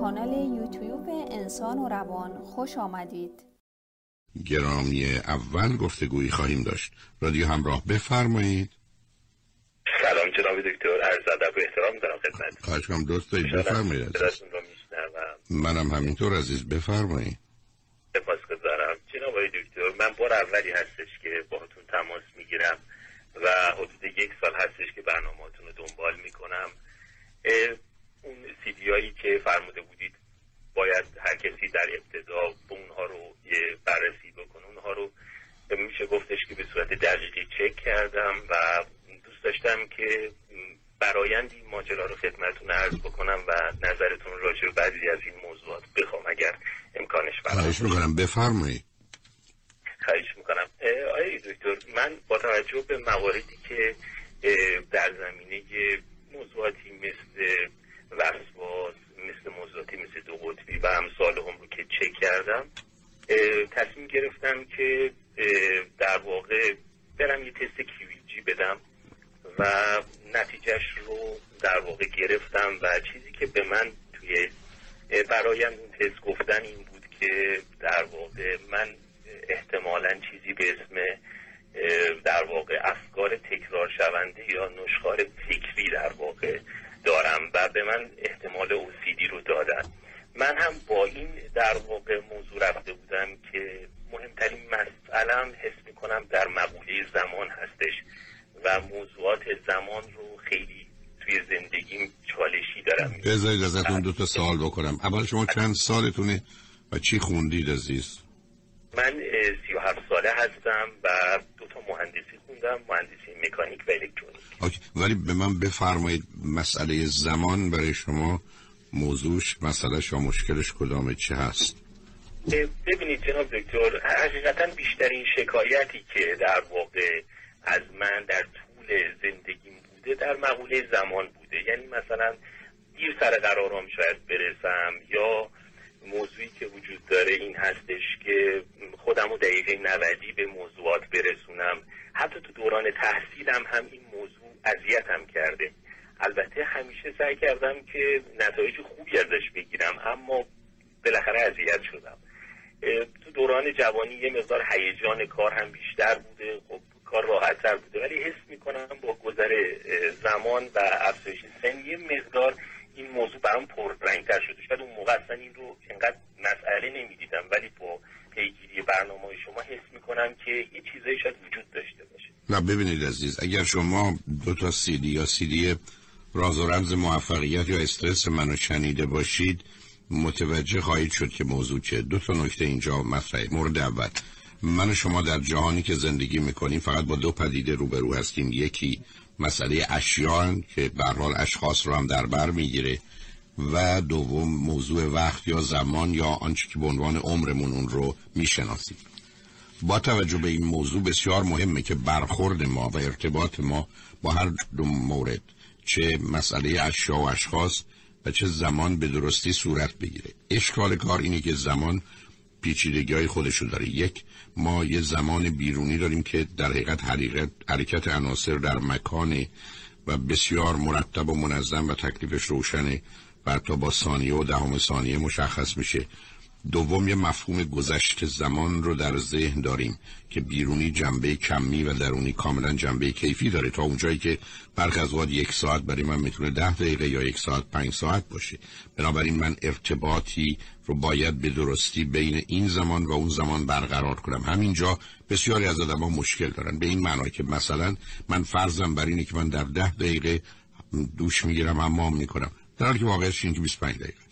کانال یوتیوب انسان و روان خوش آمدید. گرامی اول گفتگویی خواهیم داشت. رادیو همراه بفرمایید. سلام جناب دکتر عرض ادب و احترام دارم خدمت خواهش کنم دوست دارید بفرمایید منم همینطور عزیز. بفرمایید. سپاسگزارم. جناب دکتر من بار اولی هستش که باهاتون تماس می‌گیرم و حدود یک سال هستش که برنامهاتون رو دنبال می‌کنم اون سیدی هایی که فرموده بودید باید هر کسی در ابتدا اونها رو یه بررسی بکنه اونها رو میشه گفتش که به صورت دقیقی چک کردم و دوست داشتم که برایند این ماجرا رو خدمتون عرض بکنم و نظرتون راجع به بعضی از این موضوعات بخوام اگر امکانش برای خواهش می‌کنم بفرمایید. خواهش می‌کنم. آیا دکتر من با توجه به مواردی که در زمینه موضوعاتی مثل وسواس مثل موضوعاتی مثل دو قطبی و امثال هم رو که چک کردم تصمیم گرفتم که در واقع برم یه تست کیویجی بدم و نتیجهش رو در واقع گرفتم و چیزی که به من توی برایم اون تست گفتن این بود که در واقع من احتمالا چیزی به اسم در واقع افکار تکرار شونده یا نشخار فکری در واقع دارم و به من احتمال اوسیدی رو دادن. من هم با این در واقع موضوع رفته بودم که مهمترین مسئلم حس می‌کنم در مقوله زمان هستش و موضوعات زمان رو خیلی توی زندگیم چالشی دارم. بذارید ازتون دو تا سوال بکنم. اول شما چند سالتونه؟ و چی خوندید عزیز؟ من سی و هفت ساله هستم و دو تا مهندسی خوندم مهندسی مکانیک و الکترونیک. ولی به من بفرمایید مسئله زمان برای شما موضوعش مسئله یا مشکلش کدامه چه هست؟ ببینید جناب دکتر حقیقتا بیشترین شکایتی که در واقع از من در طول زندگیم بوده در مقوله زمان بوده. یعنی مثلا دیر سر قرارم شاید برسم یا موضوعی که وجود داره این هستش که خودم و دقیقه نودی به موضوعات برسونم. حتی تو دوران تحصیلم هم این موضوع اذیتم کرده. البته همیشه سعی کردم که نتایج خوبی ازش بگیرم اما بالاخره اذیت شدم. تو دوران جوانی یه مقدار هیجان کار هم بیشتر بوده. خب کار راحت تر بوده. ولی حس می‌کنم با گذر زمان و افزایش سن یه مقدار این موضوع برام پررنگتر شده. شاید اون موقع اصلا این رو انقدر مسئله نمی‌دیدم ولی با پیگیری برنامه شما حس می‌کنم که یه چیزایی شاید وجود داشته باشه. نه ببینید عزیز اگر شما دو تا سیدی یا سیدی راز و رمز موفقیت یا استرس منو شنیده باشید متوجه خواهید شد که موضوع چه. دو تا نکته اینجا مطرحه مورد اول من و شما در جهانی که زندگی می‌کنیم فقط با دو پدیده روبرو هستیم. یکی مسئله اشیاء که به حال اشخاص رو هم در بر می‌گیره و دوم موضوع وقت یا زمان یا آنچه که به عنوان عمرمون اون رو می‌شناسیم. با توجه به این موضوع بسیار مهمه که برخورد ما و ارتباط ما با هر دو مورد چه مسئله اشیا و اشخاص و چه زمان به درستی صورت بگیره. اشکال کار اینه که زمان پیچیدگی های خودشو داره. یک ما یه زمان بیرونی داریم که در حقیقت حقیقت حرکت عناصر در مکان و بسیار مرتب و منظم و تکلیفش روشنه و تا با ثانیه و دهم ثانیه مشخص میشه. دوم یه مفهوم گذشت زمان رو در ذهن داریم که بیرونی جنبه کمی و درونی کاملا جنبه کیفی داره تا اونجایی که برخ از وقت یک ساعت برای من می‌تونه ده دقیقه یا یک ساعت پنج ساعت باشه. بنابراین من ارتباطی رو باید به درستی بین این زمان و اون زمان برقرار کنم. همینجا بسیاری از آدم مشکل دارن. به این معنی که مثلا من فرضم بر اینه که من در ده دقیقه دوش می‌گیرم حمام می‌کنم. در حالی که واقعش این که 25 دقیقه.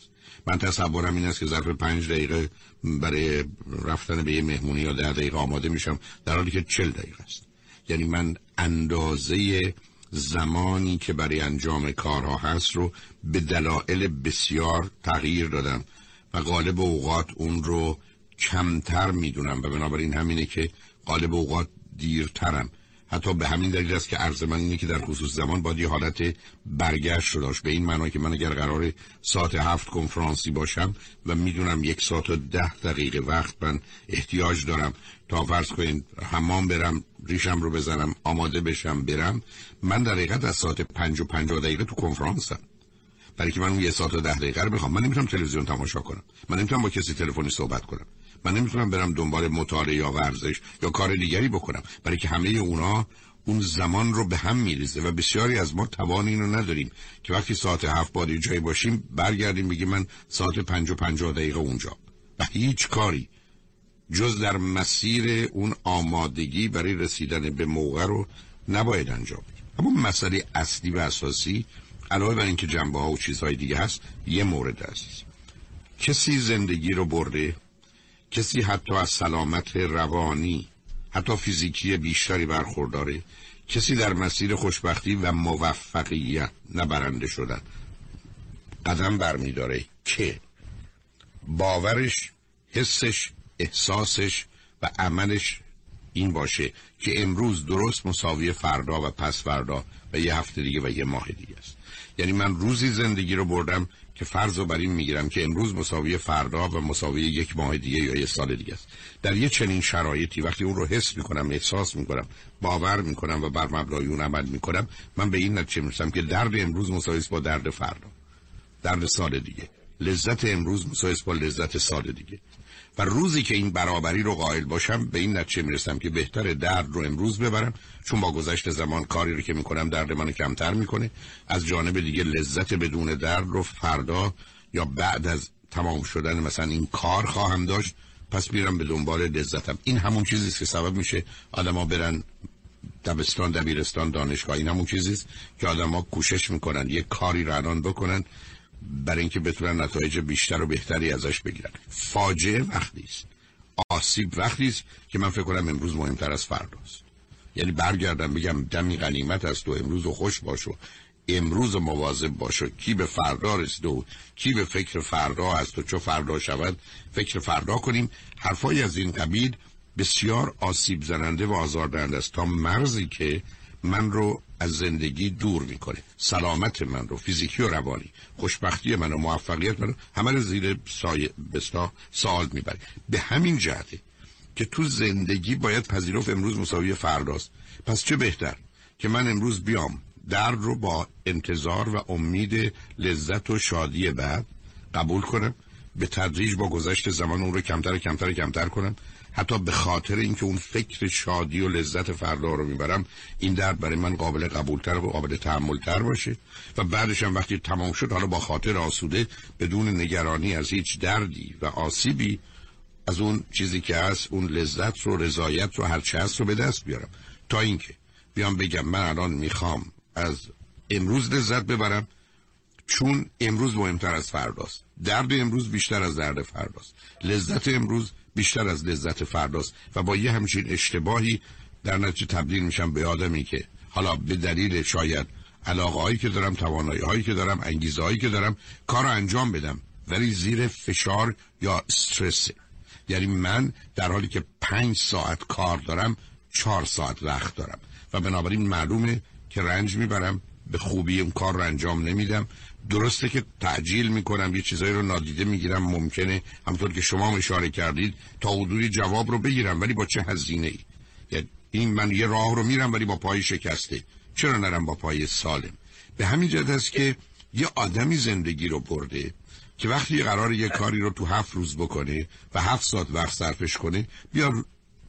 من تصورم این است که ظرف پنج دقیقه برای رفتن به یه مهمونی یا ده دقیقه آماده میشم در حالی که چل دقیقه است. یعنی من اندازه زمانی که برای انجام کارها هست رو به دلایل بسیار تغییر دادم و غالب اوقات اون رو کمتر می‌دونم و بنابراین همینه که غالب اوقات دیرترم. حتی به همین دلیل است که عرض من اینه که در خصوص زمان باید یه حالت برگشت رو داشت. به این معنی که من اگر قرار ساعت هفت کنفرانسی باشم و می‌دونم یک ساعت و ده دقیقه وقت من احتیاج دارم تا فرض کنید حمام برم ریشم رو بزنم آماده بشم برم من در حقیقت از ساعت پنج و پنجاه دقیقه تو کنفرانسم برای که من اون یه ساعت و ده دقیقه رو بخوام. من نمی‌تونم تلویزیون تماشا کنم. من نمی‌تونم با کسی تلفنی صحبت کنم. من نمی‌تونم برم دنبال مطالعه یا ورزش یا کار دیگری بکنم برای که همه اونا اون زمان رو به هم میریزه و بسیاری از ما توان اینو نداریم که وقتی ساعت هفت بادی جایی باشیم برگردیم بگیم من ساعت پنج و پنجاه دقیقه اونجا. و هیچ کاری جز در مسیر اون آمادگی برای رسیدن به موقع رو نباید انجام بدیم. اما مسئله اصلی و اساسی علاوه بر اینکه جنبه ها و چیزهای دیگه هست یه مورد است. کسی زندگی رو برده کسی حتی از سلامت روانی حتی فیزیکی بیشتری برخورداره کسی در مسیر خوشبختی و موفقیت نبرنده شدن. قدم برمیداره که باورش حسش احساسش و عملش این باشه که امروز درست مساوی فردا و پس فردا و یه هفته دیگه و یه ماه دیگه است. یعنی من روزی زندگی رو بردم که فرض رو بر این می‌گیرم که امروز مساوی فردا و مساوی یک ماه دیگه یا یه سال دیگه است. در یه چنین شرایطی وقتی اون رو حس می‌کنم احساس می‌کنم باور می‌کنم و بر مبنای اون عمل می‌کنم من به این نتیجه می‌رسم که درد امروز مساوی با درد فردا. درد سال دیگه. لذت امروز مساوی با لذت سال دیگه. و روزی که این برابری رو قائل باشم به این نتیجه می‌رسم که بهتر درد رو امروز ببرم چون با گذشت زمان کاری رو که می‌کنم درد منو کمتر می‌کنه. از جانب دیگه لذت بدون درد رو فردا یا بعد از تمام شدن مثلا این کار خواهم داشت پس میرم به دنبال لذتم. این همون چیزی که سبب میشه آدما برن دبستان دبیرستان دانشگاه. این همون چیزیست که آدما کوشش می‌کنن یه کاری رو بکنن برای اینکه بتونن نتایج بیشتر و بهتری ازش بگیرن. فاجعه وقتی است. آسیب وقتی است که من فکر کنم امروز مهمتر از فرداست یعنی برگردم بگم دمی غنیمت است و امروز و خوش باش امروز مواظب باش کی به فردا رسید و کی به فکر فردا هست و چو فردا شود فکر فردا کنیم. حرفای از این قبیل بسیار آسیب زننده و آزاردهنده است تا مرزی که من رو از زندگی دور می‌کنه. سلامت من رو فیزیکی و روانی. خوشبختی من و موفقیت من رو همه رو زیر سایه بستا سال می‌بره. به همین جهته که تو زندگی باید پذیرفت امروز مساوی فرداست پس چه بهتر که من امروز بیام درد رو با انتظار و امید لذت و شادی بعد قبول کنم به تدریج با گذشت زمان اون رو کمتر کمتر کمتر کنم حتی به خاطر اینکه اون فکر شادی و لذت فردا رو می‌برم این درد برای من قابل قبولتر و قابل تحملتر باشه. و بعدش هم وقتی تمام شد حالا با خاطر آسوده بدون نگرانی از هیچ دردی و آسیبی از اون چیزی که هست اون لذت رو رضایت رو هرچه هست رو به دست بیارم. تا اینکه بیام بگم من الان می‌خوام از امروز لذت ببرم چون امروز مهمتر از فرداست. درد امروز بیشتر از درد فرداست. لذت امروز بیشتر از لذت فرداست و با یه همچین اشتباهی در نتیجه تبدیل میشم به آدمی که حالا به دلیل شاید علاقه هایی که دارم توانایی هایی که دارم انگیزه هایی که دارم کار انجام بدم ولی زیر فشار یا استرس. یعنی من در حالی که پنج ساعت کار دارم چهار ساعت وقت دارم. و بنابراین معلومه که رنج می‌برم به خوبی اون کار رو انجام نمیدم درسته که تعجیل می‌کنم یه چیزایی رو نادیده می‌گیرم ممکنه همطور که شما اشاره کردید تا حدودی جواب رو بگیرم ولی با چه هزینه ای این من یه راه رو میرم ولی با پای شکسته. چرا نرم با پای سالم؟ به همین جهت است که یه آدمی زندگی رو برده که وقتی قرار یه کاری رو تو هفت روز بکنه و هفت ساعت وقت صرفش کنه بیا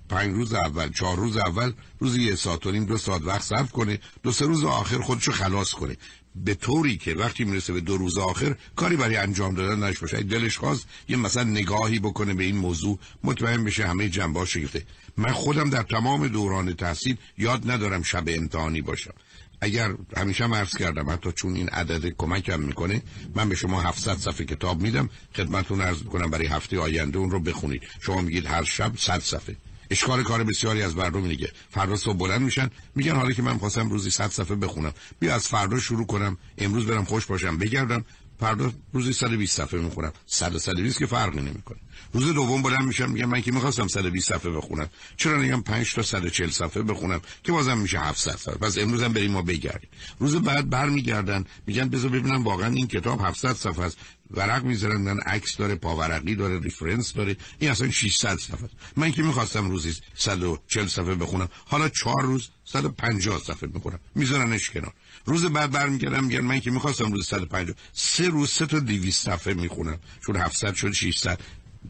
پنج روز اول چهار روز اول روزی یه ساعت و نیم دو ساعت وقت صرف کنه دو سه روز آخر خودشو خلاص کنه. به طوری که وقتی می‌رسه به دو روز آخر کاری برای انجام دادن نش باشه. دلش خواست یه مثلا نگاهی بکنه به این موضوع مطمئن بشه همه جنبه شگفته. من خودم در تمام دوران تحصیل یاد ندارم شب امتحانی باشم. اگر همیشه عرض کردم حتی چون این عدد کمکم می‌کنه من به شما 700 صفحه کتاب میدم خدمتتون عرض می‌کنم برای هفته آینده اون رو بخونید. شما میگید هر شب 100 صفحه. اشکال کار بسیاری از مردم اینه فردا صبح بلند میشن میگن حالا که من خواستم روزی 100 صفحه بخونم. بیا از فردا شروع کنم. امروز برم خوش باشم بگردم. فردا روزی 120 صفحه می‌خونم. 100 120 که فرقی نمی‌کنه. روز دوم بلند میشم میگم من که می‌خواستم 120 صفحه بخونم. چرا نگم 5 تا 140 صفحه بخونم؟ که بازم میشه 700 صفحه. پس امروز هم بریم ما بگردیم. روز بعد برمیگردن میگن بذار ببینم واقعا این کتاب 700 صفحه است. ورق می‌ذارن من عکس داره پاورقی داره ریفرنس داره. این اصلا 600 صفحه من که می‌خواستم روزی 140 صفحه بخونم حالا چهار روز 150 صفحه می‌خونم. میذارنش کنار. روز بعد برمیگردم میگن من که می‌خواستم روز 150 سه روز سه تا 200 صفحه می‌خونم. چون 700 شد 600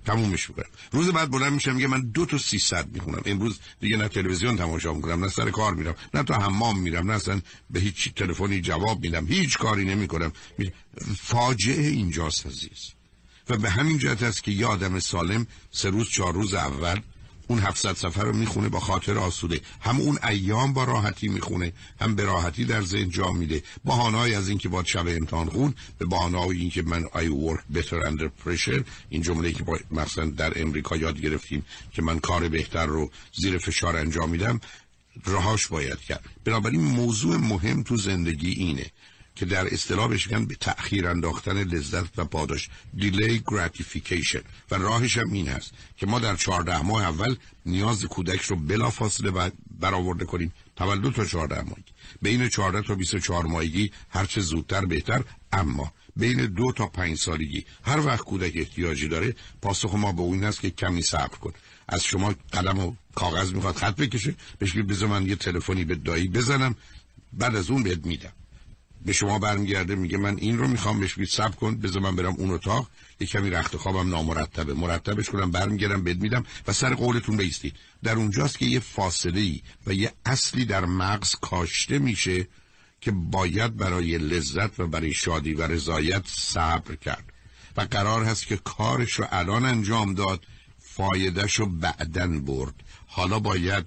تمومش می‌کنم. روز بعد بلند میشم میگه من دو تا 300 می‌خونم. امروز دیگه نه تلویزیون تماشا می‌کنم نه سر کار میرم نه تا حمام میرم نه اصلا به هیچ تلفنی جواب میدم هیچ کاری نمی‌کنم. فاجعه اینجاست عزیز. و به همین جهت است که یه آدم سالم سه روز چهار روز اول اون 700 سفر رو می‌خونه با خاطر آسوده. هم اون ایام با راحتی می‌خونه هم به راحتی در ذهن جا میده. بهانه‌ای از اینکه با شب امتحان خون به بهانه‌ای اینکه من I work better under pressure. این جمله که مثلا در امریکا یاد گرفتیم که من کار بهتر رو زیر فشار انجام میدم راهاش باید کرد. بنابراین موضوع مهم تو زندگی اینه. که در اصطلاح بهش به تأخیر انداختن لذت و پاداش. دیلی gratification. و راهش هم این هست که ما در چهارده ماه اول نیاز کودک رو بلا فاصله برآورده کنیم. تولد تا چهارده ماهگی بین چهارده تا 24 ماهگی هرچه زودتر بهتر. اما بین دو تا پنج سالگی هر وقت کودک احتیاجی داره پاسخ ما به اون هست که کمی صبر کن. از شما قلم و کاغذ می‌خواد خط بکشه. بهش بذار من یه تلفنی به دایی بزنم. بعد از اون بهت میدم. به شما برمیگرده میگه من این رو می‌خوام بهش بید سب کن بذار من برم اون اتاق یه کمی رخت خوابم نامرتبه. مرتبش کنم برمیگردم بد میدم و سر قولتون بیستید در اونجاست که یه فاصله ای و یه اصلی در مغز کاشته میشه که باید برای لذت و برای شادی و رضایت صبر کرد. و قرار هست که کارش رو الان انجام داد فایدهش رو بعدن برد. حالا باید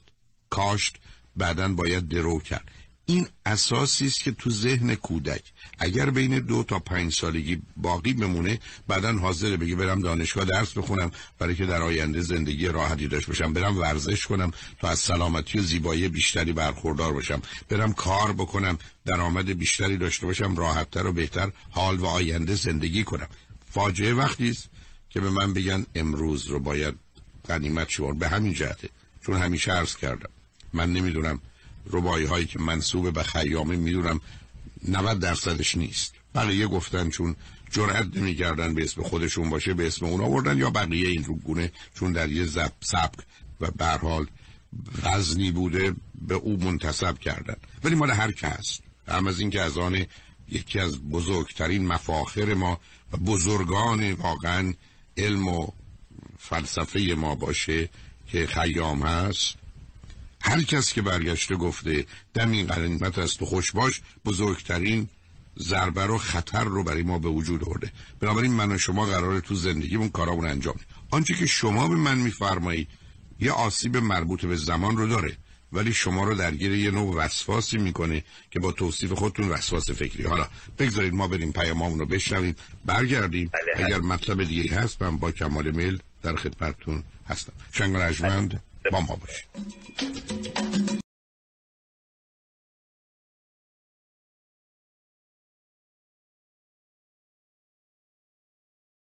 کاشت بعدا باید درو کرد. این اساسی است که تو ذهن کودک اگر بین دو تا پنج سالگی باقی بمونه بعدا حاضر بگه برم دانشگاه درس بخونم برای که در آینده زندگی راحتی داشته باشم برم ورزش کنم تا از سلامتی و زیبایی بیشتری برخوردار باشم برم کار بکنم درآمد بیشتری داشته باشم راحتتر و بهتر حال و آینده زندگی کنم. فاجعه وقتی است که به من بگن امروز رو باید قنیمت شمار به همین جهته چون همیشه عرض کردم. من نمی‌دونم ربایی هایی که منصوب به خیامه می‌دونم 90 درصدش نیست. بقیه گفتن چون جرأت نمی‌کردن به اسم خودشون باشه به اسم اون آوردن یا بقیه این رو گونه چون در یه زب سبک و به حال وزنی بوده به او منتصب کردن. ولی مال هر کس هم از اینکه از آن یکی از بزرگترین مفاخر ما و بزرگان واقعا علم و فلسفه ما باشه که خیام هست. هر کس که برگشته گفته دمی قنیمت است و خوش باش بزرگترین ضربه رو خطر رو برای ما به وجود آورده. بنابراین من و شما قرار تو زندگیمون کارامون انجام آنچه که شما به من میفرمایید یه آسیب مربوط به زمان رو داره ولی شما رو درگیر یه نوع وسواسی می‌کنه که با توصیف خودتون وسواس فکری. حالا بگذارید ما بریم پیامامون رو بشنویم. برگردیم. بله. اگر مطلب دیگه هست من با کمال میل در خدمتتون هستم. شنگ Bomba bu iş.